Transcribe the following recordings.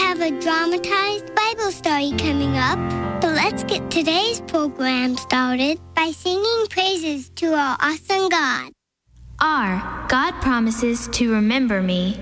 have a dramatized Bible story coming up, but let's get today's program started by singing praises to our awesome God. R. God promises to remember me.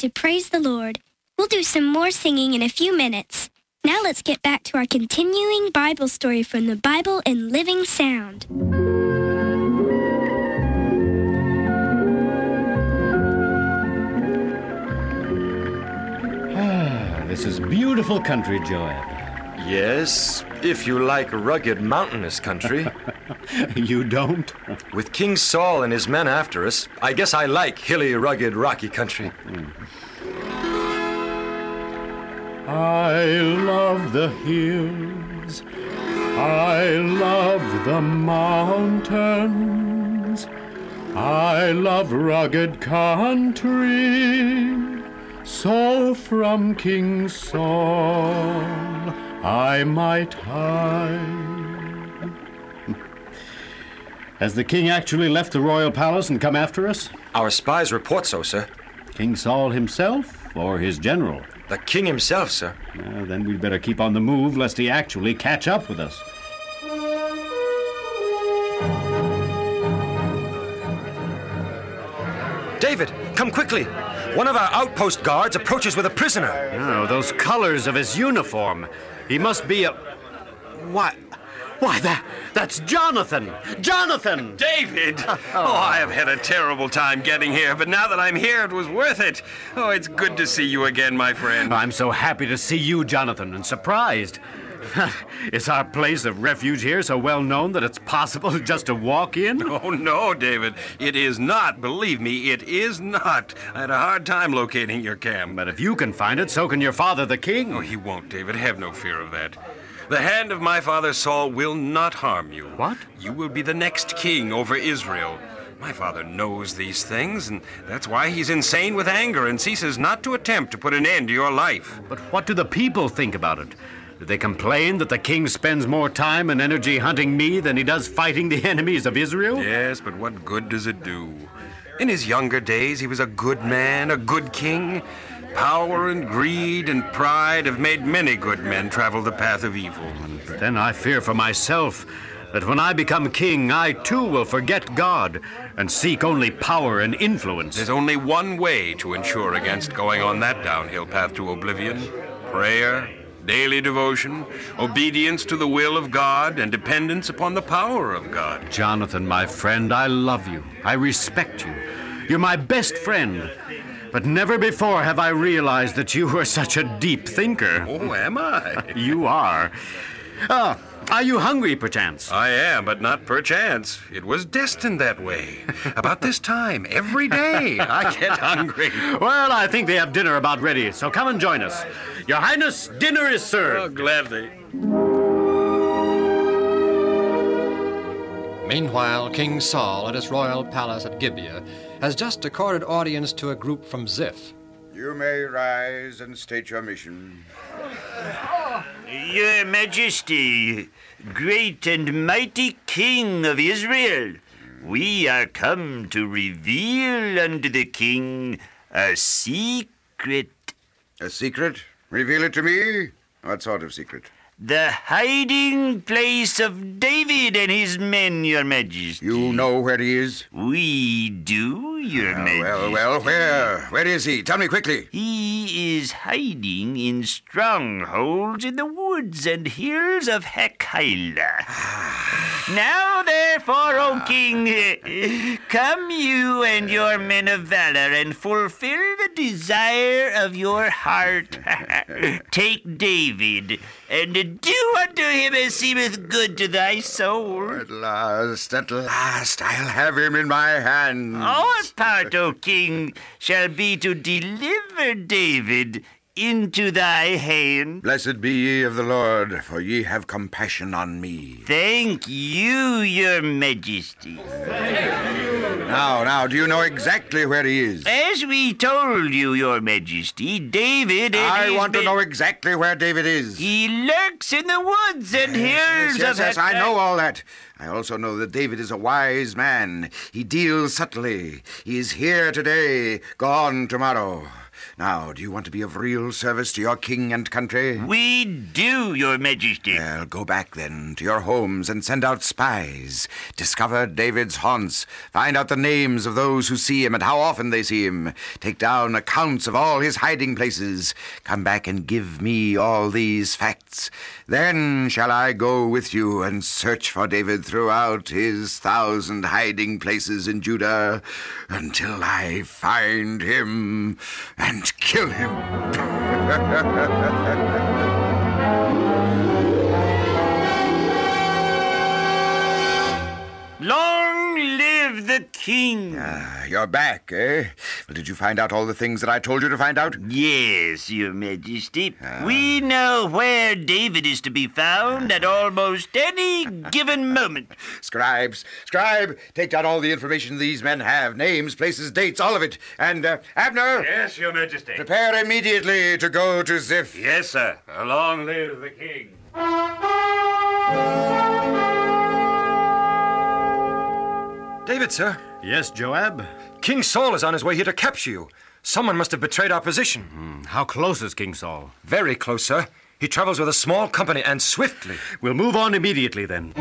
To praise the Lord. We'll do some more singing in a few minutes. Now let's get back to our continuing Bible story from the Bible in Living Sound. Ah, this is beautiful country, Joab. Yes, if you like rugged mountainous country. You don't? With King Saul and his men after us, I guess I like hilly, rugged, rocky country. Hmm. I love the hills. I love the mountains. I love rugged country. So from King Saul I might hide. Has the king actually left the royal palace and come after us? Our spies report so, sir. King Saul himself or his general? The king himself, sir. Well, then we'd better keep on the move lest he actually catch up with us. David, come quickly. One of our outpost guards approaches with a prisoner. Oh, those colors of his uniform. He must be a. Why? Why, that, that's Jonathan! Jonathan! David! Uh, oh. oh, I have had a terrible time getting here, but now that I'm here, it was worth it. Oh, it's good to see you again, my friend. I'm so happy to see you, Jonathan, and surprised. Is our place of refuge here so well known that it's possible just to walk in? Oh, no, David. It is not. Believe me, it is not. I had a hard time locating your camp. But if you can find it, so can your father, the king. Oh, he won't, David. Have no fear of that. The hand of my father Saul will not harm you. What? You will be the next king over Israel. My father knows these things, and that's why he's insane with anger and ceases not to attempt to put an end to your life. But what do the people think about it? Do they complain that the king spends more time and energy hunting me than he does fighting the enemies of Israel? Yes, but what good does it do? In his younger days, he was a good man, a good king. Power and greed and pride have made many good men travel the path of evil. But then I fear for myself that when I become king, I too will forget God and seek only power and influence. There's only one way to ensure against going on that downhill path to oblivion prayer, daily devotion, obedience to the will of God, and dependence upon the power of God. Jonathan, my friend, I love you. I respect you. You're my best friend. But never before have I realized that you were such a deep thinker. Oh, am I? You are. Ah, are you hungry, perchance? I am, but not perchance. It was destined that way. About this time, every day, I get hungry. Well, I think they have dinner about ready, so come and join us. Your Highness, dinner is served. Oh, served. gladly. Meanwhile, King Saul at his royal palace at Gibeah has just accorded audience to a group from Ziph. You may rise and state your mission. Your Majesty, great and mighty King of Israel, we are come to reveal unto the King a secret. A secret? Reveal it to me? What sort of secret? The hiding place of David and his men, Your Majesty. You know where he is? We do, Your ah, Well, Majesty. well, well, where? Where is he? Tell me quickly. He is hiding in strongholds in the woods and hills of Hachilah. now, therefore, O king, come you and your men of valor and fulfill the desire of your heart. Take David and do unto him as seemeth good to thy soul. At last, at last, I'll have him in my hands. Our part, O king, shall be to deliver David into thy hand. Blessed be ye of the Lord, for ye have compassion on me. Thank you, your majesty. Now, now, do you know exactly where he is? As we told you, your majesty, David I want to know exactly where David is. He lurks in the woods and hills Yes, yes, of yes, I know all that. I also know that David is a wise man. He deals subtly. He is here today, gone tomorrow. Now, do you want to be of real service to your king and country? We do, your majesty. Well, go back then to your homes and send out spies. Discover David's haunts. Find out the names of those who see him and how often they see him. Take down accounts of all his hiding places. Come back and give me all these facts. Then shall I go with you and search for David throughout his thousand hiding places in Judah until I find him and kill him. live the king. Ah, You're back, eh? Well, did you find out all the things that I told you to find out? Yes, your majesty. Ah. We know where David is to be found at almost any given moment. Scribes, scribe, take down all the information these men have names, places, dates, all of it. And, uh, Abner, Yes, Your Majesty. prepare immediately to go to Ziph. Yes, sir. Long live the king. David, sir. Yes, Joab? King Saul is on his way here to capture you. Someone must have betrayed our position. Hmm, how close is King Saul? Very close, sir. He travels with a small company and swiftly. We'll move on immediately then.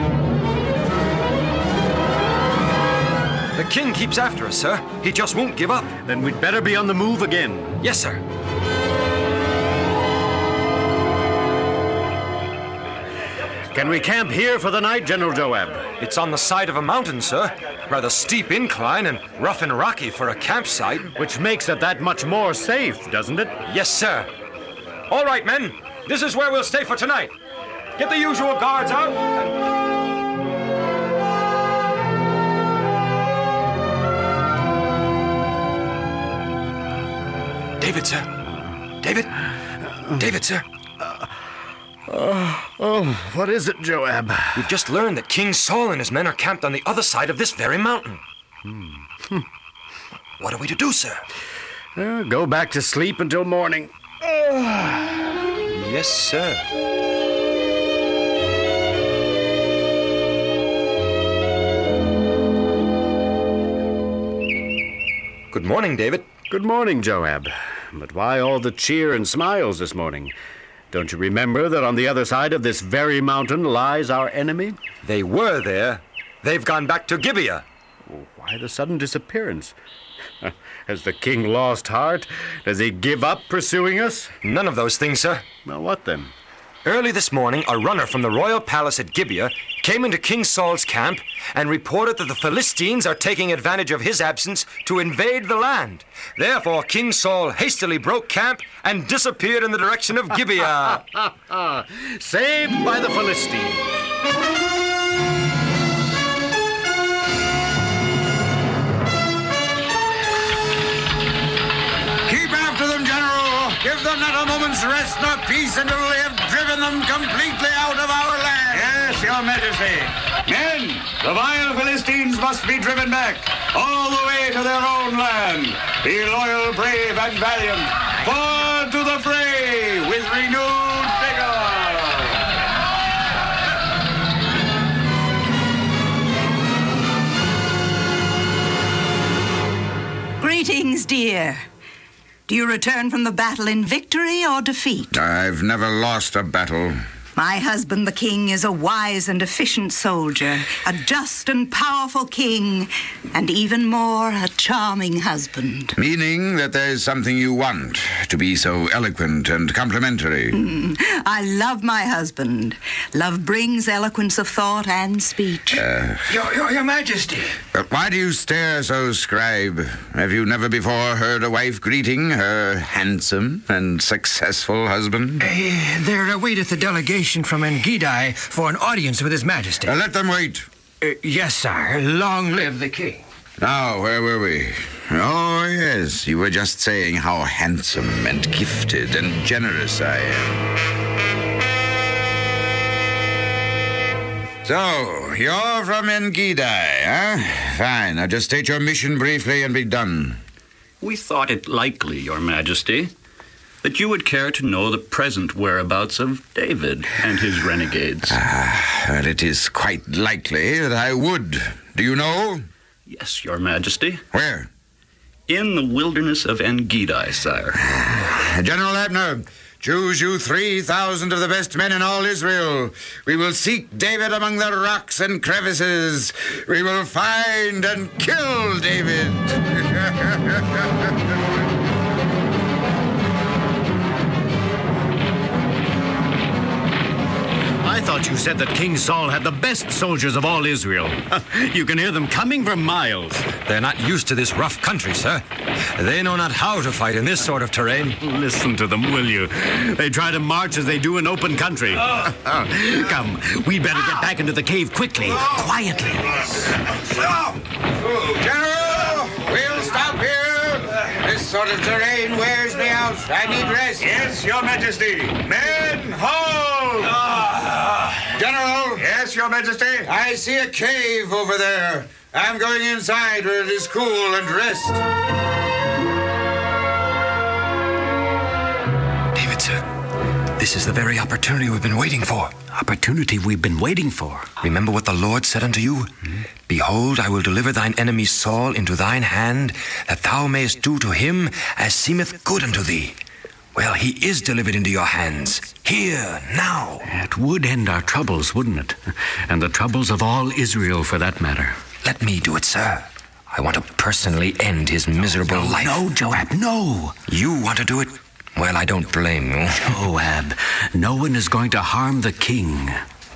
The king keeps after us, sir. He just won't give up. Then we'd better be on the move again. Yes, sir. Can we camp here for the night, General Joab? It's on the side of a mountain, sir. Rather steep incline and rough and rocky for a campsite. Which makes it that much more safe, doesn't it? Yes, sir. All right, men. This is where we'll stay for tonight. Get the usual guards out. and- David, sir. David. David, sir. Uh, uh, Oh, what is it, Joab? We've just learned that King Saul and his men are camped on the other side of this very mountain. Hmm. What are we to do, sir? Uh, go back to sleep until morning. Yes, sir. Good morning, David. Good morning, Joab. But why all the cheer and smiles this morning? Don't you remember that on the other side of this very mountain lies our enemy? They were there. They've gone back to Gibeah. Oh, why the sudden disappearance? Has the king lost heart? Does he give up pursuing us? None of those things, sir. Well, what then? Early this morning, a runner from the royal palace at Gibeah came into King Saul's camp and reported that the Philistines are taking advantage of his absence to invade the land. Therefore, King Saul hastily broke camp and disappeared in the direction of Gibeah. Saved by the Philistines. Keep after them, General. Give them not a moment's rest nor peace until they have driven them completely out of our land. Yes, your majesty. Men, the vile Philistines must be driven back, all the way to their own land. Be loyal, brave, and valiant. Forward to the fray with renewed vigor. Greetings, dear. Do you return from the battle in victory or defeat? I've never lost a battle. My husband, the king, is a wise and efficient soldier, a just and powerful king, and even more, a charming husband. Meaning that there's something you want to be so eloquent and complimentary. Mm, I love my husband. Love brings eloquence of thought and speech. Your, your, your Majesty. But why do you stare so, scribe? Have you never before heard a wife greeting her handsome and successful husband? Uh, there awaiteth a delegation from Engedi for an audience with His Majesty. Uh, let them wait. Uh, yes, sire. Long live the king. Now, where were we? Oh, yes, you were just saying how handsome and gifted and generous I am. So, you're from Engedi, huh? Fine. Now just state your mission briefly and be done. We thought it likely, Your Majesty, that you would care to know the present whereabouts of David and his renegades. Ah, well, it is quite likely that I would. Do you know? Yes, Your Majesty. Where? In the wilderness of Engedi, sire. General Abner, choose you 3,000 of the best men in all Israel. We will seek David among the rocks and crevices. We will find and kill David. I thought you said that King Saul had the best soldiers of all Israel. you can hear them coming for miles. They're not used to this rough country, sir. They know not how to fight in this sort of terrain. Listen to them, will you? They try to march as they do in open country. Come, we'd better get back into the cave quickly, quietly. General, we'll stop here. This sort of terrain wears me out. I need rest. Yes, your majesty. Men, hold! General. Yes, your majesty. I see a cave over there. I'm going inside where it is cool and rest. David, sir, this is the very opportunity we've been waiting for. Opportunity we've been waiting for. Remember what the Lord said unto you? Hmm? Behold, I will deliver thine enemy Saul into thine hand, that thou mayest do to him as seemeth good unto thee. Well, he is delivered into your hands. Here, now. It would end our troubles, wouldn't it? And the troubles of all Israel, for that matter. Let me do it, sir. I want to personally end his miserable life. No, Joab, no. You want to do it? Well, I don't blame you. Joab, no one is going to harm the king.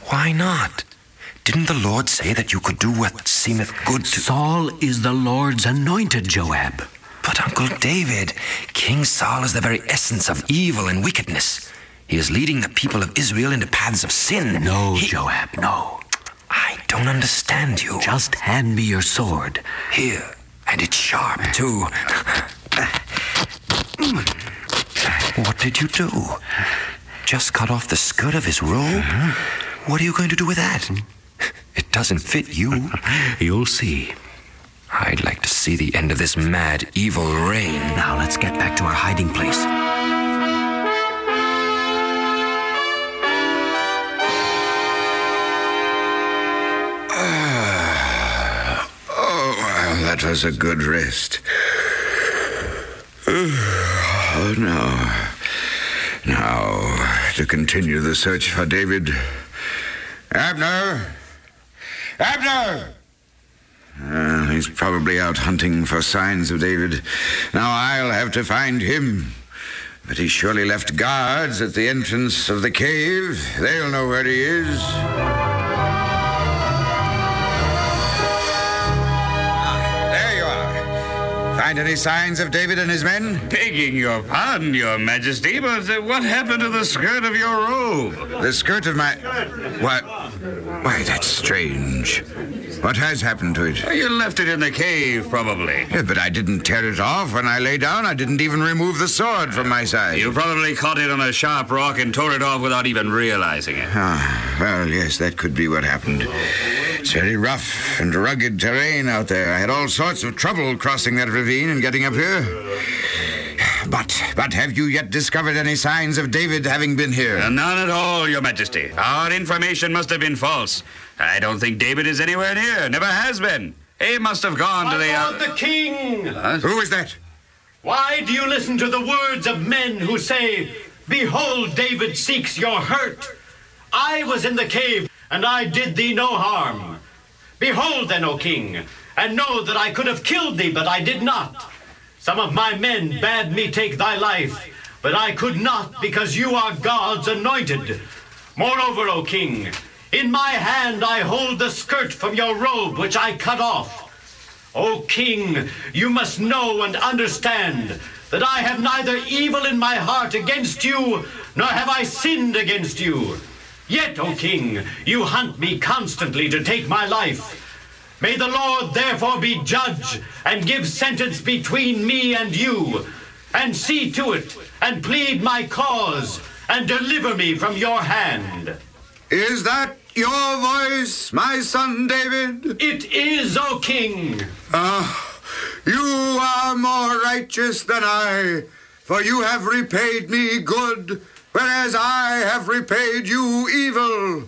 Why not? Didn't the Lord say that you could do what seemeth good to. Saul is the Lord's anointed, Joab. But, Uncle David, King Saul is the very essence of evil and wickedness. He is leading the people of Israel into paths of sin. No, He- Joab, no. I don't understand you. Just hand me your sword. Here, and it's sharp, too. What did you do? Just cut off the skirt of his robe? Uh-huh. What are you going to do with that? Hmm? It doesn't fit you. You'll see. I'd like to see the end of this mad, evil reign. Now let's get back to our hiding place. Oh, well, that was a good rest. Oh, now. Now, to continue the search for David. Abner! Abner! He's probably out hunting for signs of David. Now I'll have to find him. But he surely left guards at the entrance of the cave. They'll know where he is. Ah, There you are. Find any signs of David and his men? Begging your pardon, your majesty, but uh, what happened to the skirt of your robe? The skirt of my. What? Why, that's strange. What has happened to it? You left it in the cave, probably. Yeah, but I didn't tear it off when I lay down. I didn't even remove the sword from my side. You probably caught it on a sharp rock and tore it off without even realizing it. Ah, well, yes, that could be what happened. It's very rough and rugged terrain out there. I had all sorts of trouble crossing that ravine and getting up here. But, but have you yet discovered any signs of David having been here? Uh, none at all, Your Majesty. Our information must have been false. I don't think David is anywhere near. Never has been. He must have gone to the. My lord the king! Who is that? Why do you listen to the words of men who say, Behold, David seeks your hurt? I was in the cave, and I did thee no harm. Behold, then, O king, and know that I could have killed thee, but I did not. Some of my men bade me take thy life, but I could not, because you are God's anointed. Moreover, O king, in my hand I hold the skirt from your robe, which I cut off. O king, you must know and understand that I have neither evil in my heart against you, nor have I sinned against you. Yet, O king, you hunt me constantly to take my life. May the Lord therefore be judge and give sentence between me and you, and see to it, and plead my cause, and deliver me from your hand. Is that your voice, my son David? It is, O king. Ah, you are more righteous than I, for you have repaid me good, whereas I have repaid you evil.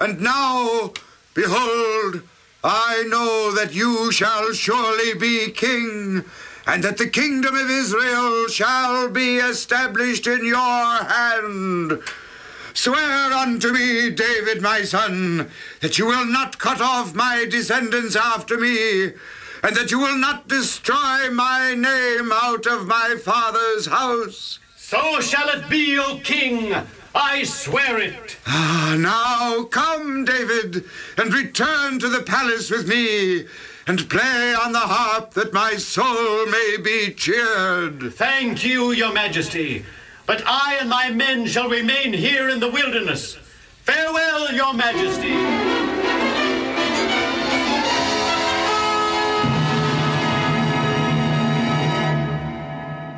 And now, behold, I know that you shall surely be king, and that the kingdom of Israel shall be established in your hand. Swear unto me, David, my son, that you will not cut off my descendants after me, and that you will not destroy my name out of my father's house. So shall it be, O king. I swear it. Ah, now come, David, and return to the palace with me, and play on the harp that my soul may be cheered. Thank you, your majesty. But I and my men shall remain here in the wilderness. Farewell, your majesty.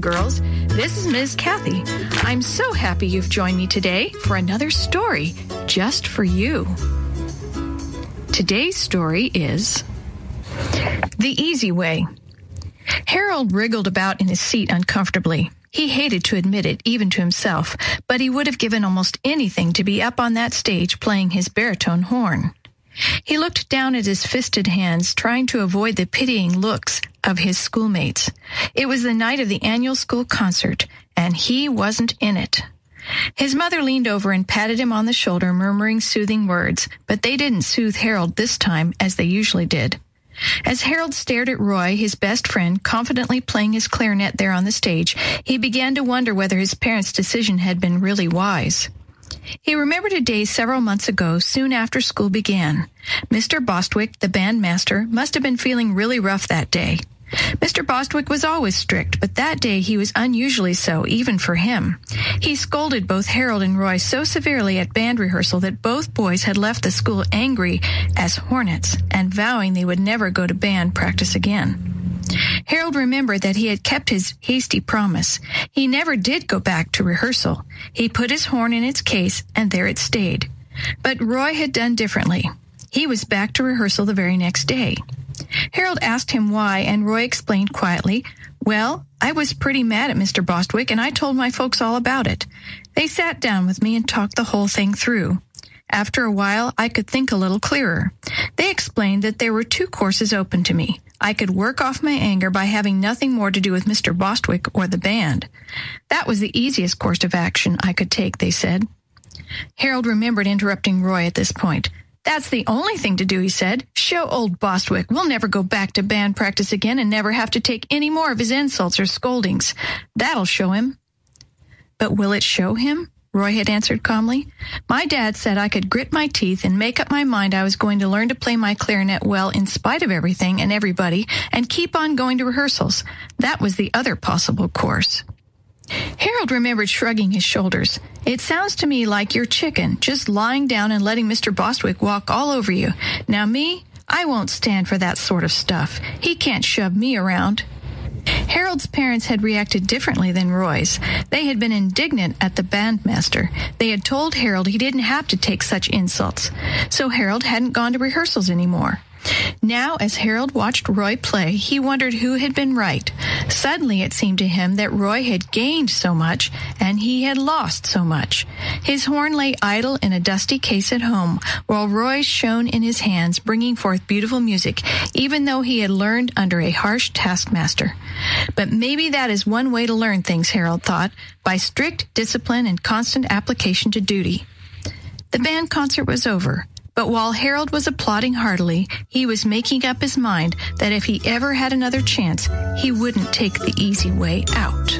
And girls. This is Ms. Kathy. I'm so happy you've joined me today for another story just for you. Today's story is The Easy Way. Harold wriggled about in his seat uncomfortably. He hated to admit it, even to himself, but he would have given almost anything to be up on that stage playing his baritone horn. He looked down at his fisted hands, trying to avoid the pitying looks of his schoolmates. It was the night of the annual school concert, and he wasn't in it. His mother leaned over and patted him on the shoulder, murmuring soothing words, but they didn't soothe Harold this time as they usually did. As Harold stared at Roy, his best friend, confidently playing his clarinet there on the stage, he began to wonder whether his parents' decision had been really wise. He remembered a day several months ago, soon after school began. Mr. Bostwick, the bandmaster, must have been feeling really rough that day. Mr. Bostwick was always strict, but that day he was unusually so, even for him. He scolded both Harold and Roy so severely at band rehearsal that both boys had left the school angry as hornets and vowing they would never go to band practice again. Harold remembered that he had kept his hasty promise. He never did go back to rehearsal. He put his horn in its case, and there it stayed. But Roy had done differently. He was back to rehearsal the very next day. Harold asked him why, and Roy explained quietly, Well, I was pretty mad at Mr. Bostwick, and I told my folks all about it. They sat down with me and talked the whole thing through. After a while, I could think a little clearer. They explained that there were two courses open to me. I could work off my anger by having nothing more to do with Mr. Bostwick or the band. That was the easiest course of action I could take, they said. Harold remembered interrupting Roy at this point. That's the only thing to do, he said. Show old Bostwick we'll never go back to band practice again and never have to take any more of his insults or scoldings. That'll show him. But will it show him? Roy had answered calmly. My dad said I could grit my teeth and make up my mind I was going to learn to play my clarinet well in spite of everything and everybody and keep on going to rehearsals. That was the other possible course. Harold remembered shrugging his shoulders. It sounds to me like you're chicken, just lying down and letting Mr. Bostwick walk all over you. Now, me, I won't stand for that sort of stuff. He can't shove me around. Harold's parents had reacted differently than Roy's. They had been indignant at the bandmaster. They had told Harold he didn't have to take such insults. So Harold hadn't gone to rehearsals anymore. Now, as Harold watched Roy play, he wondered who had been right. Suddenly, it seemed to him that Roy had gained so much and he had lost so much. His horn lay idle in a dusty case at home, while Roy shone in his hands, bringing forth beautiful music, even though he had learned under a harsh taskmaster. But maybe that is one way to learn things, Harold thought, by strict discipline and constant application to duty. The band concert was over. But while Harold was applauding heartily, he was making up his mind that if he ever had another chance, he wouldn't take the easy way out.